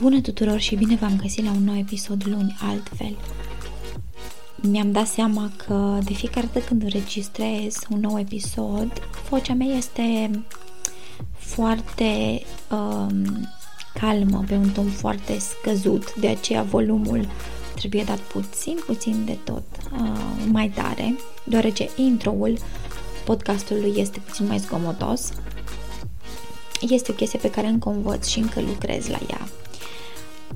Bună tuturor și bine v-am găsit la un nou episod luni altfel. Mi-am dat seama că de fiecare dată când înregistrez un nou episod, vocea mea este foarte um, calmă, pe un ton foarte scăzut, de aceea volumul trebuie dat puțin, puțin de tot uh, mai tare, deoarece intro-ul podcastului este puțin mai zgomotos. Este o chestie pe care încă învăț și încă lucrez la ea.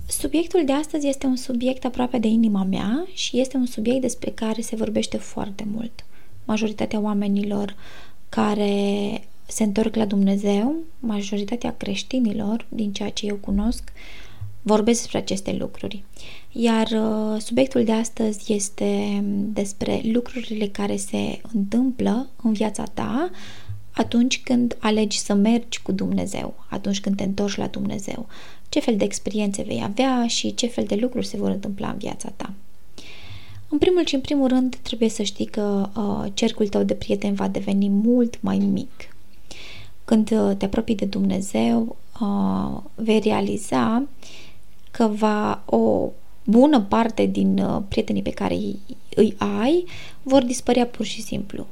Subiectul de astăzi este un subiect aproape de inima mea și este un subiect despre care se vorbește foarte mult. Majoritatea oamenilor care se întorc la Dumnezeu, majoritatea creștinilor, din ceea ce eu cunosc, vorbesc despre aceste lucruri. Iar uh, subiectul de astăzi este despre lucrurile care se întâmplă în viața ta atunci când alegi să mergi cu Dumnezeu, atunci când te întorci la Dumnezeu ce fel de experiențe vei avea și ce fel de lucruri se vor întâmpla în viața ta. În primul și în primul rând, trebuie să știi că uh, cercul tău de prieteni va deveni mult mai mic. Când uh, te apropii de Dumnezeu, uh, vei realiza că va o bună parte din uh, prietenii pe care îi, îi ai vor dispărea pur și simplu.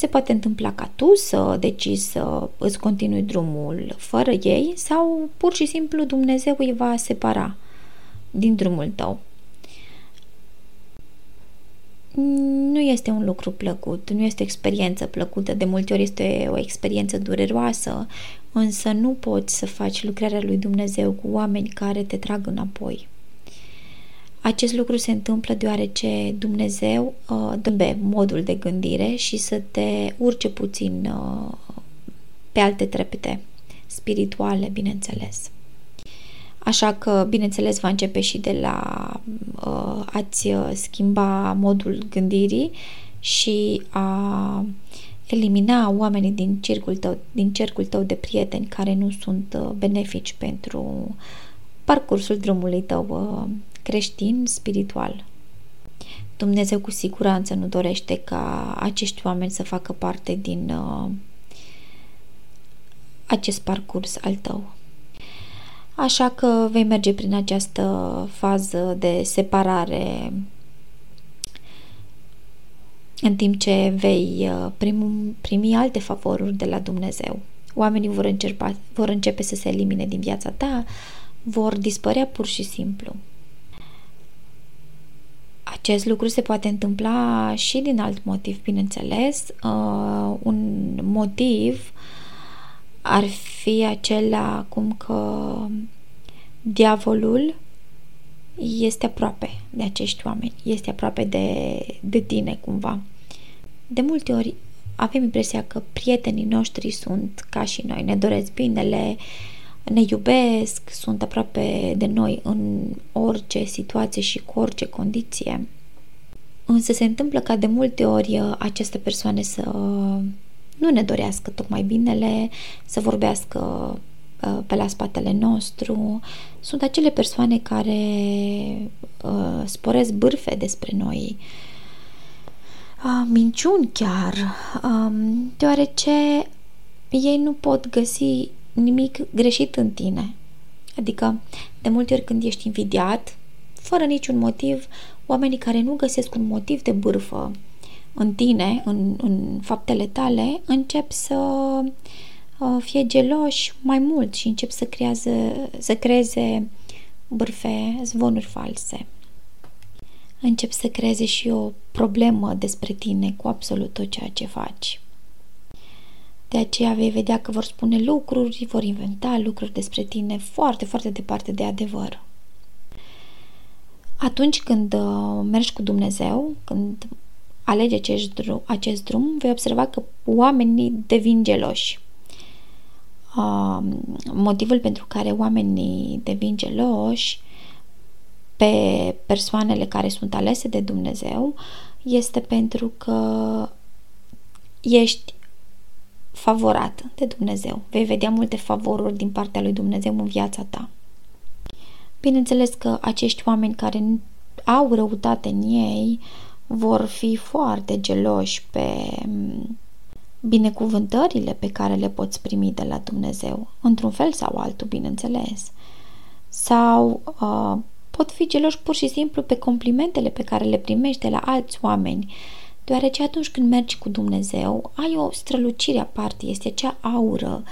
Se poate întâmpla ca tu să decizi să îți continui drumul fără ei sau pur și simplu Dumnezeu îi va separa din drumul tău. Nu este un lucru plăcut, nu este o experiență plăcută, de multe ori este o experiență dureroasă, însă nu poți să faci lucrarea lui Dumnezeu cu oameni care te trag înapoi. Acest lucru se întâmplă deoarece Dumnezeu uh, dă modul de gândire și să te urce puțin uh, pe alte trepte spirituale, bineînțeles. Așa că, bineînțeles, va începe și de la uh, a-ți uh, schimba modul gândirii și a elimina oamenii din cercul tău, din cercul tău de prieteni care nu sunt uh, benefici pentru parcursul drumului tău uh, creștin spiritual. Dumnezeu cu siguranță nu dorește ca acești oameni să facă parte din uh, acest parcurs al tău. Așa că vei merge prin această fază de separare în timp ce vei uh, primi, primi alte favoruri de la Dumnezeu. Oamenii vor, încerpa, vor începe să se elimine din viața ta, vor dispărea pur și simplu. Acest lucru se poate întâmpla și din alt motiv, bineînțeles. Uh, un motiv ar fi acela cum că diavolul este aproape de acești oameni, este aproape de, de tine cumva. De multe ori avem impresia că prietenii noștri sunt ca și noi, ne doresc binele, uh, ne iubesc, sunt aproape de noi în orice situație și cu orice condiție. Însă se întâmplă ca de multe ori uh, aceste persoane să nu ne dorească tocmai binele, să vorbească uh, pe la spatele nostru. Sunt acele persoane care uh, sporesc bârfe despre noi, minciuni chiar, um, deoarece ei nu pot găsi nimic greșit în tine. Adică, de multe ori când ești invidiat, fără niciun motiv, oamenii care nu găsesc un motiv de bârfă în tine, în, în faptele tale, încep să uh, fie geloși mai mult și încep să, creeze, să creeze bârfe, zvonuri false. Încep să creeze și o problemă despre tine cu absolut tot ceea ce faci. De aceea vei vedea că vor spune lucruri, vor inventa lucruri despre tine foarte, foarte departe de adevăr. Atunci când uh, mergi cu Dumnezeu, când alegi acest drum, acest drum, vei observa că oamenii devin geloși. uh, motivul pentru care oamenii devin geloși pe persoanele care sunt alese de Dumnezeu este pentru că ești favorat de Dumnezeu. Vei vedea multe favoruri din partea lui Dumnezeu în viața ta. Bineînțeles că acești oameni care au răutate în ei vor fi foarte geloși pe mm, binecuvântările pe care le poți primi de la Dumnezeu, într-un fel sau altul, bineînțeles. Sau uh, pot fi geloși pur și simplu pe complimentele pe care le primești de la alți oameni, deoarece atunci când mergi cu Dumnezeu, ai o strălucire aparte, este acea aură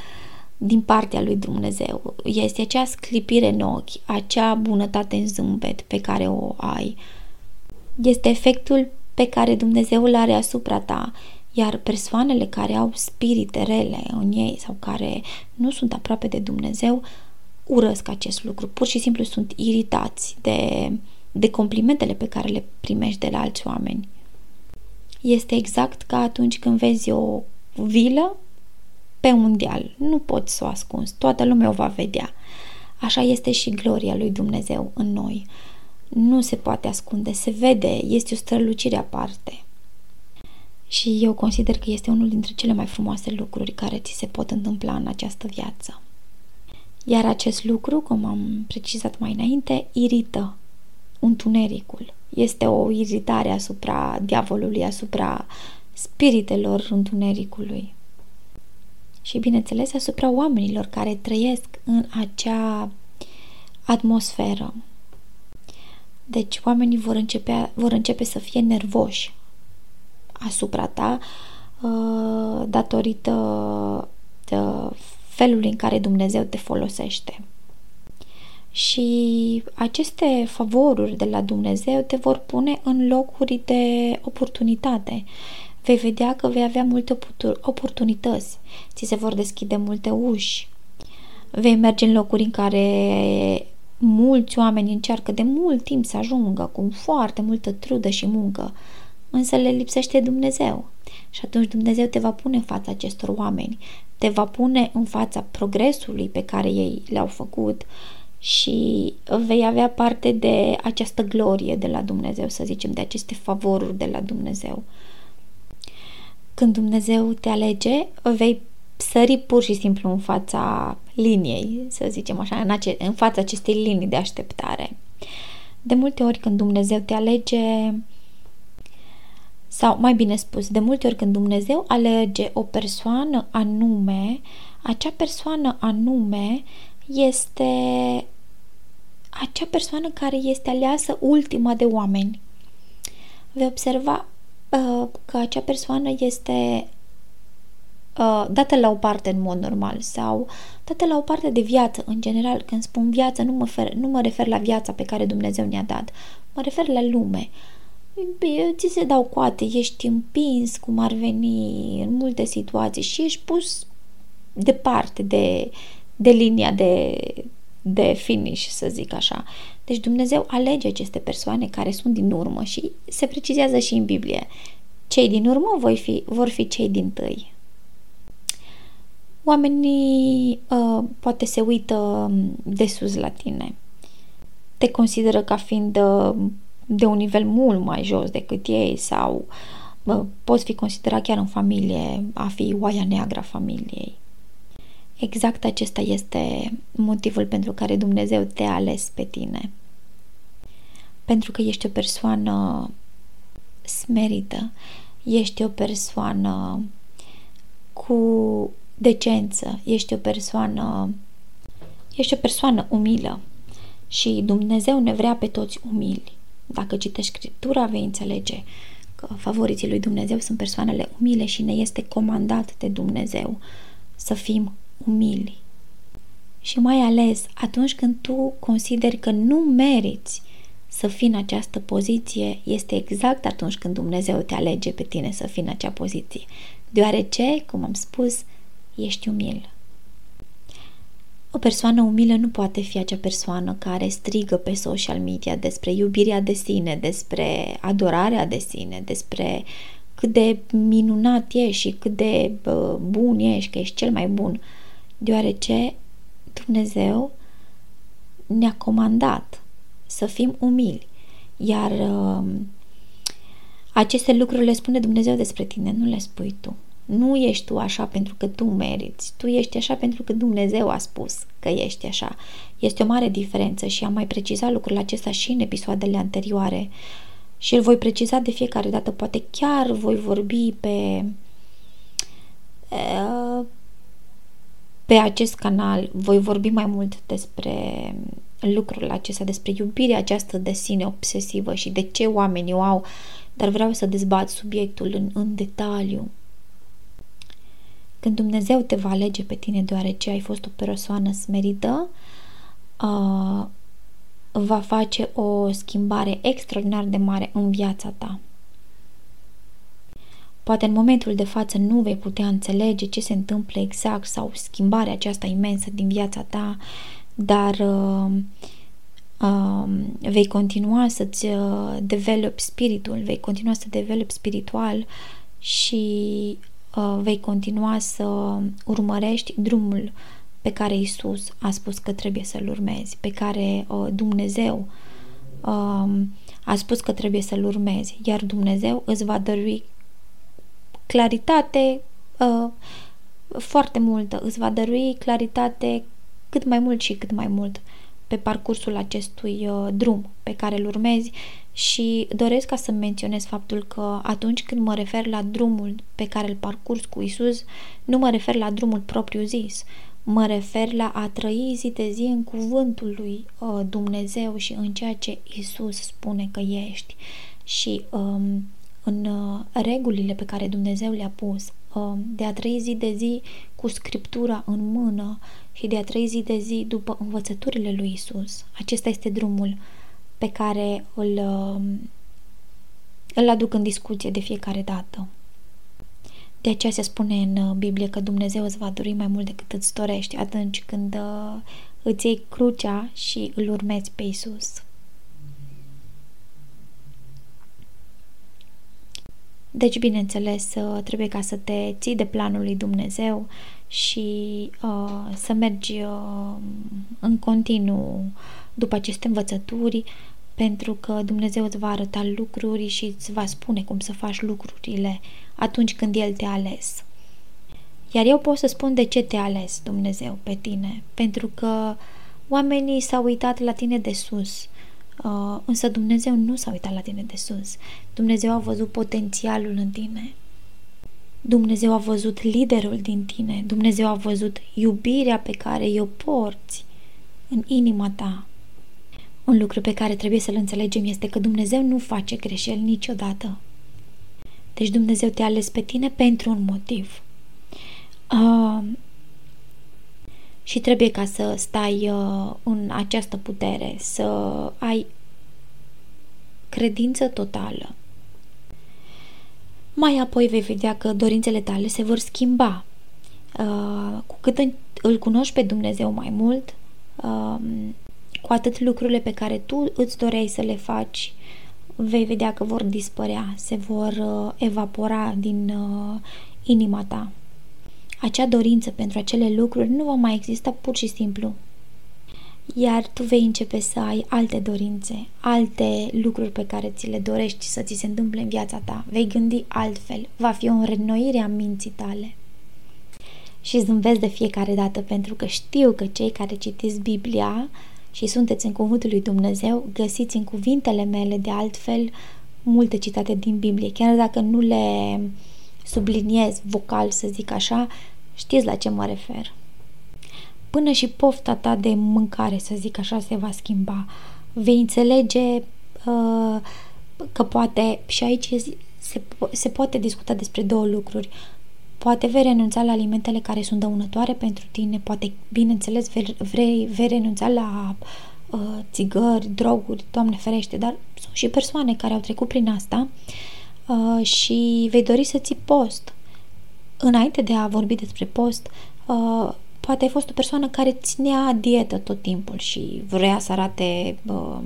din partea lui Dumnezeu, este acea sclipire în ochi, acea bunătate în zâmbet pe care o ai. Este efectul pe care Dumnezeu îl are asupra ta, iar persoanele care au spirite rele în ei sau care nu sunt aproape de Dumnezeu urăsc acest lucru. Pur și simplu sunt iritați de, de complimentele pe care le primești de la alți oameni. Este exact ca atunci când vezi o vilă pe un deal. Nu poți să o ascunzi, toată lumea o va vedea. Așa este și gloria lui Dumnezeu în noi. Nu se poate ascunde, se vede, este o strălucire aparte. Și eu consider că este unul dintre cele mai frumoase lucruri care ți se pot întâmpla în această viață. Iar acest lucru, cum am precizat mai înainte, irită întunericul. Este o iritare asupra diavolului, asupra spiritelor întunericului. Și, bineînțeles, asupra oamenilor care trăiesc în acea atmosferă. Deci, oamenii vor începe, vor începe să fie nervoși asupra ta uh, datorită de felului în care Dumnezeu te folosește. Și aceste favoruri de la Dumnezeu te vor pune în locuri de oportunitate. Vei vedea că vei avea multe oportunități, ți se vor deschide multe uși. Vei merge în locuri în care mulți oameni încearcă de mult timp să ajungă cu foarte multă trudă și muncă, însă le lipsește Dumnezeu. Și atunci Dumnezeu te va pune în fața acestor oameni, te va pune în fața progresului pe care ei le-au făcut și vei avea parte de această glorie de la Dumnezeu, să zicem, de aceste favoruri de la Dumnezeu. Când Dumnezeu te alege, vei sări pur și simplu în fața liniei, să zicem așa, în, ace- în fața acestei linii de așteptare. De multe ori când Dumnezeu te alege, sau mai bine spus, de multe ori când Dumnezeu alege o persoană anume, acea persoană anume este acea persoană care este aleasă ultima de oameni. Vei observa uh, că acea persoană este uh, dată la o parte în mod normal sau dată la o parte de viață în general. Când spun viață, nu mă, fer, nu mă refer la viața pe care Dumnezeu ne-a dat, mă refer la lume. Ți se dau coate, ești împins cum ar veni în multe situații și ești pus departe de, de linia de, de finish, să zic așa. Deci Dumnezeu alege aceste persoane care sunt din urmă și se precizează și în Biblie. Cei din urmă voi fi, vor fi cei din tâi. Oamenii uh, poate se uită um, de sus la tine. Te consideră ca fiind uh, de un nivel mult mai jos decât ei sau uh, poți fi considerat chiar în familie a fi oaia neagră a familiei. Exact acesta este motivul pentru care Dumnezeu te-a ales pe tine. Pentru că ești o persoană smerită, ești o persoană cu decență, ești o persoană ești o persoană umilă și Dumnezeu ne vrea pe toți umili. Dacă citești Scriptura, vei înțelege că favoriții lui Dumnezeu sunt persoanele umile și ne este comandat de Dumnezeu să fim umili. Și mai ales atunci când tu consideri că nu meriți să fii în această poziție, este exact atunci când Dumnezeu te alege pe tine să fii în acea poziție. Deoarece, cum am spus, ești umil. O persoană umilă nu poate fi acea persoană care strigă pe social media despre iubirea de sine, despre adorarea de sine, despre cât de minunat ești și cât de bun ești, că ești cel mai bun deoarece Dumnezeu ne-a comandat să fim umili, iar uh, aceste lucruri le spune Dumnezeu despre tine, nu le spui tu. Nu ești tu așa pentru că tu meriți, tu ești așa pentru că Dumnezeu a spus că ești așa. Este o mare diferență și am mai precizat lucrul acesta și în episoadele anterioare și îl voi preciza de fiecare dată, poate chiar voi vorbi pe pe acest canal voi vorbi mai mult despre lucrul acesta, despre iubirea aceasta de sine obsesivă și de ce oamenii o au, dar vreau să dezbat subiectul în, în detaliu. Când Dumnezeu te va alege pe tine deoarece ai fost o persoană smerită, uh, va face o schimbare extraordinar de mare în viața ta. Poate în momentul de față nu vei putea înțelege ce se întâmplă exact sau schimbarea aceasta imensă din viața ta, dar uh, uh, vei continua să-ți uh, develop spiritul, vei continua să develop spiritual și uh, vei continua să urmărești drumul pe care Isus a spus că trebuie să-l urmezi, pe care uh, Dumnezeu uh, a spus că trebuie să-l urmezi, iar Dumnezeu îți va dărui claritate uh, foarte multă, îți va dărui claritate cât mai mult și cât mai mult pe parcursul acestui uh, drum pe care îl urmezi. Și doresc ca să menționez faptul că atunci când mă refer la drumul pe care îl parcurs cu Isus, nu mă refer la drumul propriu zis, mă refer la a trăi zi de zi în cuvântul lui uh, Dumnezeu și în ceea ce Isus spune că ești. Și um, în uh, regulile pe care Dumnezeu le-a pus, uh, de a trăi zi de zi cu scriptura în mână și de a trăi zi de zi după învățăturile lui Isus. Acesta este drumul pe care îl, uh, îl aduc în discuție de fiecare dată. De aceea se spune în Biblie că Dumnezeu îți va dori mai mult decât îți dorești atunci când îți iei crucea și îl urmezi pe Isus. Deci, bineînțeles, uh, trebuie ca să te ții de planul lui Dumnezeu și uh, să mergi uh, în continuu după aceste învățături, pentru că Dumnezeu îți va arăta lucruri și îți va spune cum să faci lucrurile atunci când El te-a ales. Iar eu pot să spun de ce te-a ales Dumnezeu pe tine, pentru că oamenii s-au uitat la tine de sus, Uh, însă Dumnezeu nu s-a uitat la tine de sus. Dumnezeu a văzut potențialul în tine. Dumnezeu a văzut liderul din tine. Dumnezeu a văzut iubirea pe care o porți în inima ta. Un lucru pe care trebuie să-l înțelegem este că Dumnezeu nu face greșeli niciodată. Deci Dumnezeu te-a ales pe tine pentru un motiv. Uh, și trebuie ca să stai uh, în această putere, să ai credință totală. Mai apoi vei vedea că dorințele tale se vor schimba. Uh, cu cât îl cunoști pe Dumnezeu mai mult, uh, cu atât lucrurile pe care tu îți doreai să le faci, vei vedea că vor dispărea, se vor uh, evapora din uh, inima ta acea dorință pentru acele lucruri nu va mai exista pur și simplu. Iar tu vei începe să ai alte dorințe, alte lucruri pe care ți le dorești să ți se întâmple în viața ta. Vei gândi altfel, va fi o înrenoire a minții tale. Și zâmbesc de fiecare dată pentru că știu că cei care citiți Biblia și sunteți în cuvântul lui Dumnezeu, găsiți în cuvintele mele de altfel multe citate din Biblie, chiar dacă nu le subliniez vocal, să zic așa, știți la ce mă refer. Până și pofta ta de mâncare, să zic așa, se va schimba. Vei înțelege uh, că poate, și aici se, se poate discuta despre două lucruri. Poate vei renunța la alimentele care sunt dăunătoare pentru tine, poate, bineînțeles, vei, vrei, vei renunța la uh, țigări, droguri, Doamne ferește, dar sunt și persoane care au trecut prin asta uh, și vei dori să ții post. Înainte de a vorbi despre post, uh, poate ai fost o persoană care ținea dietă tot timpul și vrea să arate uh,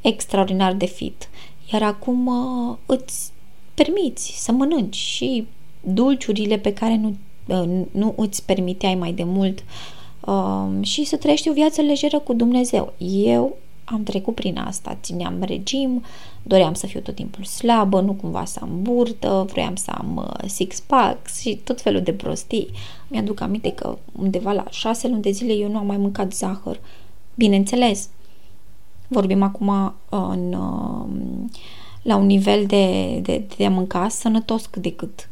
extraordinar de fit. Iar acum uh, îți permiți să mănânci și dulciurile pe care nu nu îți permiteai mai de mult um, și să trăiești o viață lejeră cu Dumnezeu. Eu am trecut prin asta, țineam regim, doream să fiu tot timpul slabă, nu cumva să am burtă, vroiam să am uh, six-pack și tot felul de prostii. Mi-aduc aminte că undeva la șase luni de zile eu nu am mai mâncat zahăr. Bineînțeles, vorbim acum în, uh, la un nivel de, de, de a mânca sănătos cât de cât.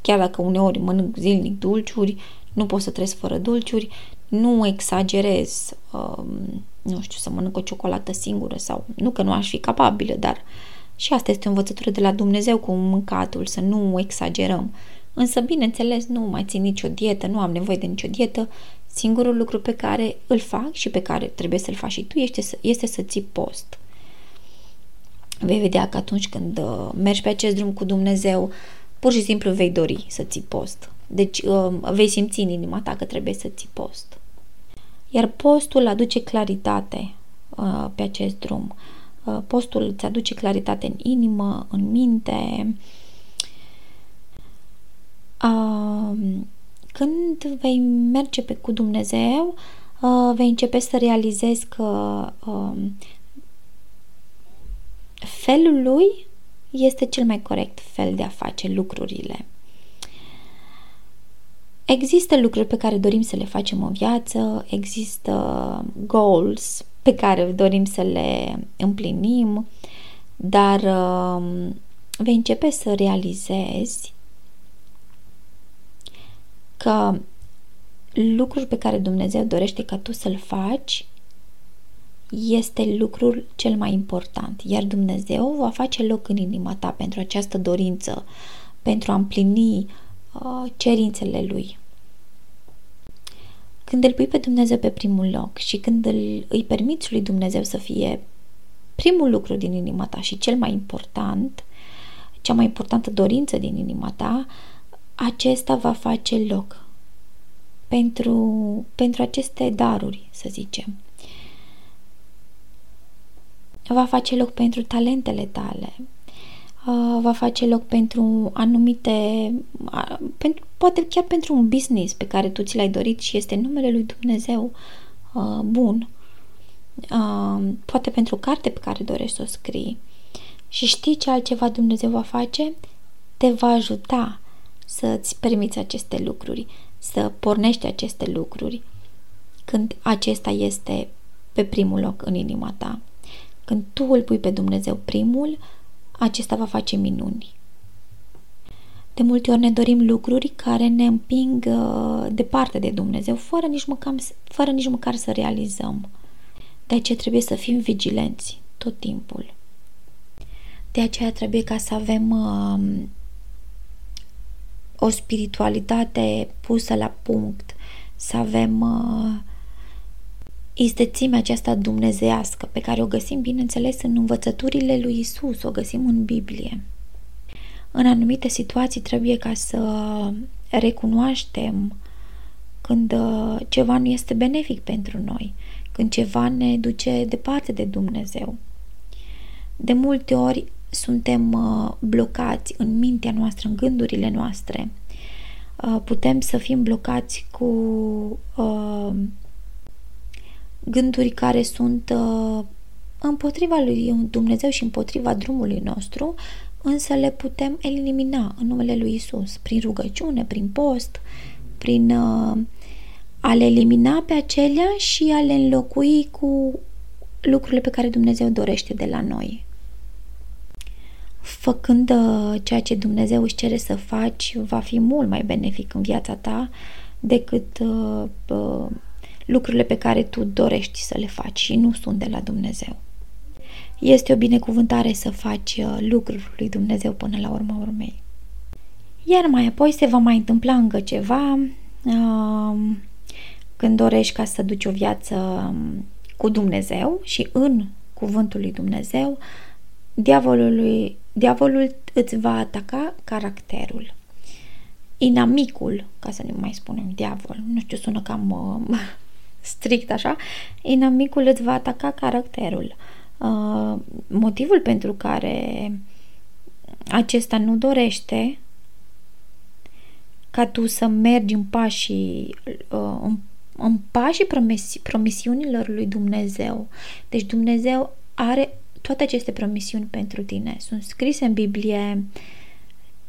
Chiar dacă uneori mănânc zilnic dulciuri, nu pot să trăiesc fără dulciuri, nu exagerez, um, nu știu, să mănânc o ciocolată singură sau nu că nu aș fi capabilă, dar și asta este o învățătură de la Dumnezeu cu mâncatul, să nu exagerăm. Însă, bineînțeles, nu mai țin nicio dietă, nu am nevoie de nicio dietă. Singurul lucru pe care îl fac și pe care trebuie să-l faci și tu este să, este să ții post. Vei vedea că atunci când uh, mergi pe acest drum cu Dumnezeu, pur și simplu vei dori să ții post. Deci uh, vei simți în inima ta că trebuie să ții post. Iar postul aduce claritate uh, pe acest drum. Uh, postul îți aduce claritate în inimă, în minte. Uh, când vei merge pe cu Dumnezeu, uh, vei începe să realizezi că uh, felul lui este cel mai corect fel de a face lucrurile. Există lucruri pe care dorim să le facem în viață, există goals pe care dorim să le împlinim, dar uh, vei începe să realizezi că lucrul pe care Dumnezeu dorește ca tu să-l faci este lucrul cel mai important, iar Dumnezeu va face loc în inima ta pentru această dorință, pentru a împlini uh, cerințele Lui. Când îl pui pe Dumnezeu pe primul loc și când îl, îi permiți lui Dumnezeu să fie primul lucru din inima ta și cel mai important, cea mai importantă dorință din inima ta, acesta va face loc pentru, pentru aceste daruri, să zicem. Va face loc pentru talentele tale, va face loc pentru anumite, pentru, poate chiar pentru un business pe care tu ți l-ai dorit și este numele lui Dumnezeu. Bun, poate pentru o carte pe care dorești să o scrii. Și știi ce altceva Dumnezeu va face, te va ajuta să-ți permiți aceste lucruri, să pornești aceste lucruri când acesta este pe primul loc în inima ta. Când tu îl pui pe Dumnezeu primul, acesta va face minuni. De multe ori ne dorim lucruri care ne împing uh, departe de Dumnezeu, fără nici, măcar, fără nici măcar să realizăm. De aceea trebuie să fim vigilenți tot timpul. De aceea trebuie ca să avem uh, o spiritualitate pusă la punct, să avem uh, istețimea aceasta dumnezească pe care o găsim, bineînțeles, în învățăturile lui Isus, o găsim în Biblie. În anumite situații trebuie ca să recunoaștem când uh, ceva nu este benefic pentru noi, când ceva ne duce departe de Dumnezeu. De multe ori suntem uh, blocați în mintea noastră, în gândurile noastre. Uh, putem să fim blocați cu gânduri care sunt uh, împotriva lui Dumnezeu și împotriva drumului nostru, însă le putem elimina în numele lui Isus, prin rugăciune, prin post, prin uh, a le elimina pe acelea și a le înlocui cu lucrurile pe care Dumnezeu dorește de la noi. Făcând uh, ceea ce Dumnezeu își cere să faci, va fi mult mai benefic în viața ta decât uh, uh, lucrurile pe care tu dorești să le faci și nu sunt de la Dumnezeu. Este o binecuvântare să faci uh, lucruri lui Dumnezeu până la urma urmei. Iar mai apoi se va mai întâmpla încă ceva uh, când dorești ca să duci o viață um, cu Dumnezeu și în cuvântul lui Dumnezeu, diavolul, diavolul îți va ataca caracterul. Inamicul, ca să nu mai spunem diavol, nu știu, sună cam uh, strict așa, inamicul îți va ataca caracterul. Uh, motivul pentru care acesta nu dorește ca tu să mergi în pașii, uh, în, în pașii promisi, promisiunilor lui Dumnezeu. Deci Dumnezeu are toate aceste promisiuni pentru tine. Sunt scrise în Biblie,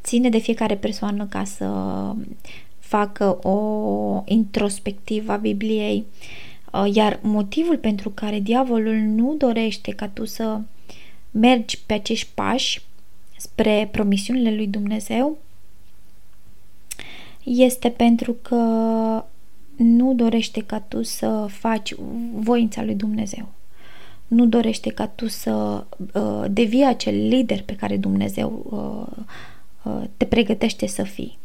ține de fiecare persoană ca să facă o introspectivă a Bibliei, uh, iar motivul pentru care diavolul nu dorește ca tu să mergi pe acești pași spre promisiunile lui Dumnezeu este pentru că nu dorește ca tu să faci voința lui Dumnezeu. Nu dorește ca tu să uh, devii acel lider pe care Dumnezeu uh, uh, te pregătește să fii.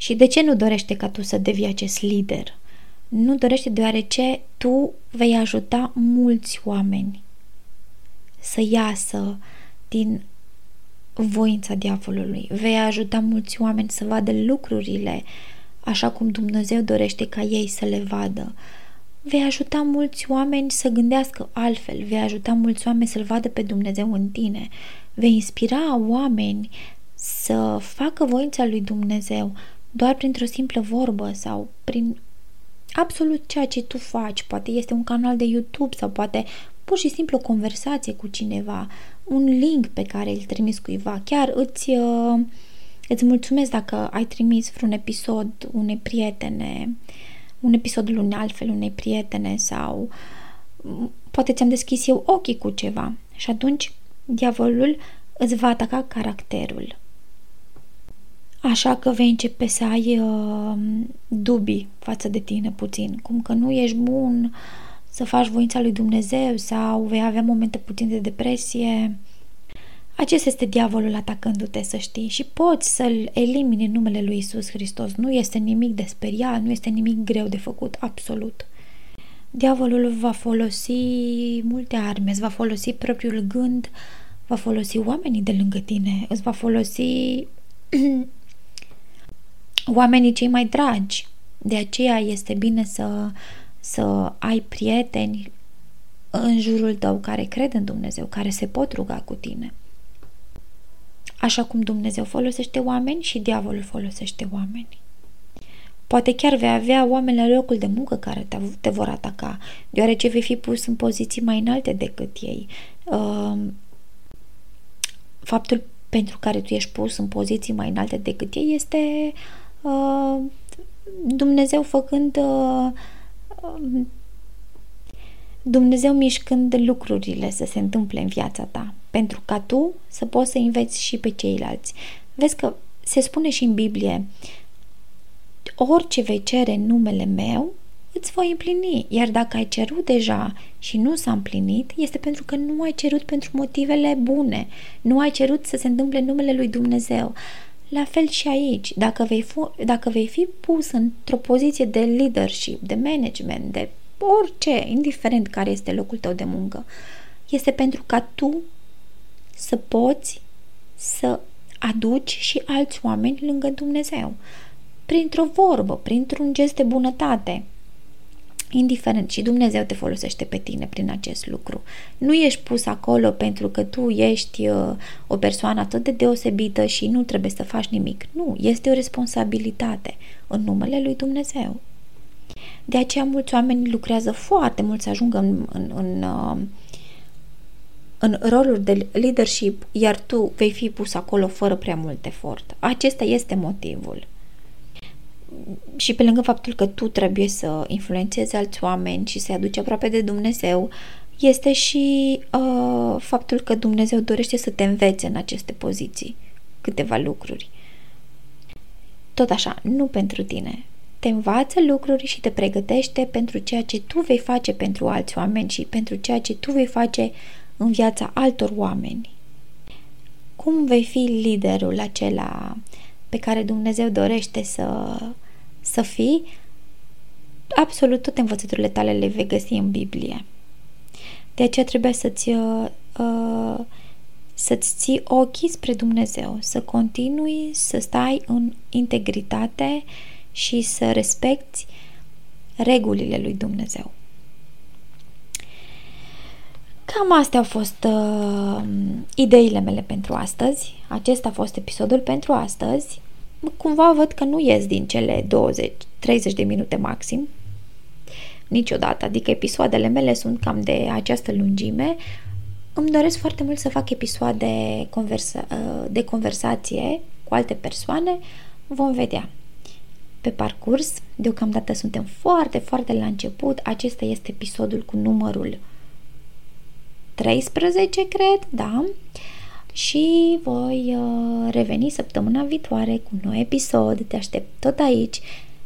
Și de ce nu dorește ca tu să devii acest lider? Nu dorește deoarece tu vei ajuta mulți oameni să iasă din voința diavolului. Vei ajuta mulți oameni să vadă lucrurile așa cum Dumnezeu dorește ca ei să le vadă. Vei ajuta mulți oameni să gândească altfel, vei ajuta mulți oameni să-L vadă pe Dumnezeu în tine, vei inspira oameni să facă voința lui Dumnezeu doar printr-o simplă vorbă sau prin absolut ceea ce tu faci. Poate este un canal de YouTube sau poate pur și simplu o conversație cu cineva, un link pe care îl trimis cuiva. Chiar îți, uh, îți mulțumesc dacă ai trimis vreun episod unei prietene, un episod unei altfel unei prietene sau poate ți-am deschis eu ochii cu ceva și atunci diavolul îți va ataca caracterul. Așa că vei începe să ai uh, dubii față de tine puțin, cum că nu ești bun, uh, să faci voința lui Dumnezeu sau vei avea momente puțin de depresie. Acesta este diavolul atacându-te, să știi, și poți să-l elimini în numele lui Isus Hristos. Nu este nimic de speriat, nu este nimic greu de făcut, absolut. Diavolul va folosi multe arme, îți va folosi propriul gând, va folosi oamenii de lângă tine, îți va folosi oamenii cei mai dragi. De aceea este bine să să ai prieteni în jurul tău care cred în Dumnezeu, care se pot ruga cu tine. Așa cum Dumnezeu folosește oameni și diavolul folosește oameni. Poate chiar vei avea oameni la locul de muncă care te, te vor ataca, deoarece vei fi pus în poziții mai înalte decât ei. Uh, faptul pentru care tu ești pus în poziții mai înalte decât ei este uh, Dumnezeu făcând uh, Dumnezeu mișcând lucrurile să se întâmple în viața ta, pentru ca tu să poți să înveți și pe ceilalți. Vezi că se spune și în Biblie, orice vei cere în numele meu, îți voi împlini. Iar dacă ai cerut deja și nu s-a împlinit, este pentru că nu ai cerut pentru motivele bune. Nu ai cerut să se întâmple în numele lui Dumnezeu. La fel și aici, dacă vei, fi, dacă vei fi pus într-o poziție de leadership, de management, de orice, indiferent care este locul tău de muncă, este pentru ca tu să poți să aduci și alți oameni lângă Dumnezeu. Printr-o vorbă, printr-un gest de bunătate, indiferent și Dumnezeu te folosește pe tine prin acest lucru. Nu ești pus acolo pentru că tu ești uh, o persoană atât de deosebită și nu trebuie să faci nimic. Nu, este o responsabilitate în numele lui Dumnezeu. De aceea mulți oameni lucrează foarte mult să ajungă în, în, în, uh, în roluri de leadership, iar tu vei fi pus acolo fără prea mult efort. Acesta este motivul și pe lângă faptul că tu trebuie să influențezi alți oameni și să-i aduci aproape de Dumnezeu, este și uh, faptul că Dumnezeu dorește să te învețe în aceste poziții câteva lucruri. Tot așa, nu pentru tine. Te învață lucruri și te pregătește pentru ceea ce tu vei face pentru alți oameni și pentru ceea ce tu vei face în viața altor oameni. Cum vei fi liderul acela pe care Dumnezeu dorește să să fii, absolut toate învățăturile tale le vei găsi în Biblie. De aceea trebuie să-ți, uh, uh, să-ți ții ochii spre Dumnezeu, să continui să stai în integritate și să respecti regulile lui Dumnezeu. Cam astea au fost uh, ideile mele pentru astăzi. Acesta a fost episodul pentru astăzi. Cumva văd că nu ies din cele 20, 30 de minute maxim, niciodată, adică episoadele mele sunt cam de această lungime. Îmi doresc foarte mult să fac episoade conversa- de conversație cu alte persoane, vom vedea. Pe parcurs, deocamdată suntem foarte, foarte la început, acesta este episodul cu numărul 13, cred, da? Și voi uh, reveni săptămâna viitoare cu un nou episod. Te aștept tot aici.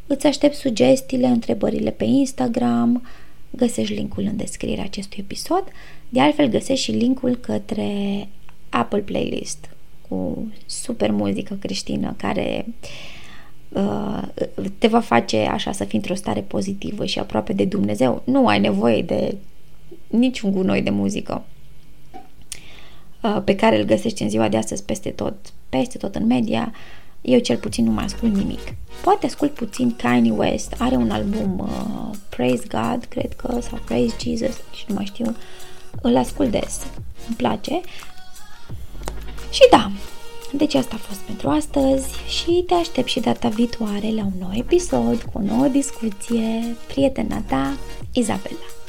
Îți aștept sugestiile, întrebările pe Instagram. Găsești linkul în descrierea acestui episod. De altfel, găsești și linkul către Apple Playlist cu super muzică creștină care uh, te va face așa să fii într-o stare pozitivă și aproape de Dumnezeu. Nu ai nevoie de niciun gunoi de muzică uh, pe care îl găsești în ziua de astăzi peste tot, peste tot în media, eu cel puțin nu mai ascult nimic. Poate ascult puțin Kanye West, are un album uh, Praise God, cred că, sau Praise Jesus, și nu mai știu, îl ascult des, îmi place. Și da, deci asta a fost pentru astăzi și te aștept și data viitoare la un nou episod cu o nouă discuție. Prietena ta, Izabela.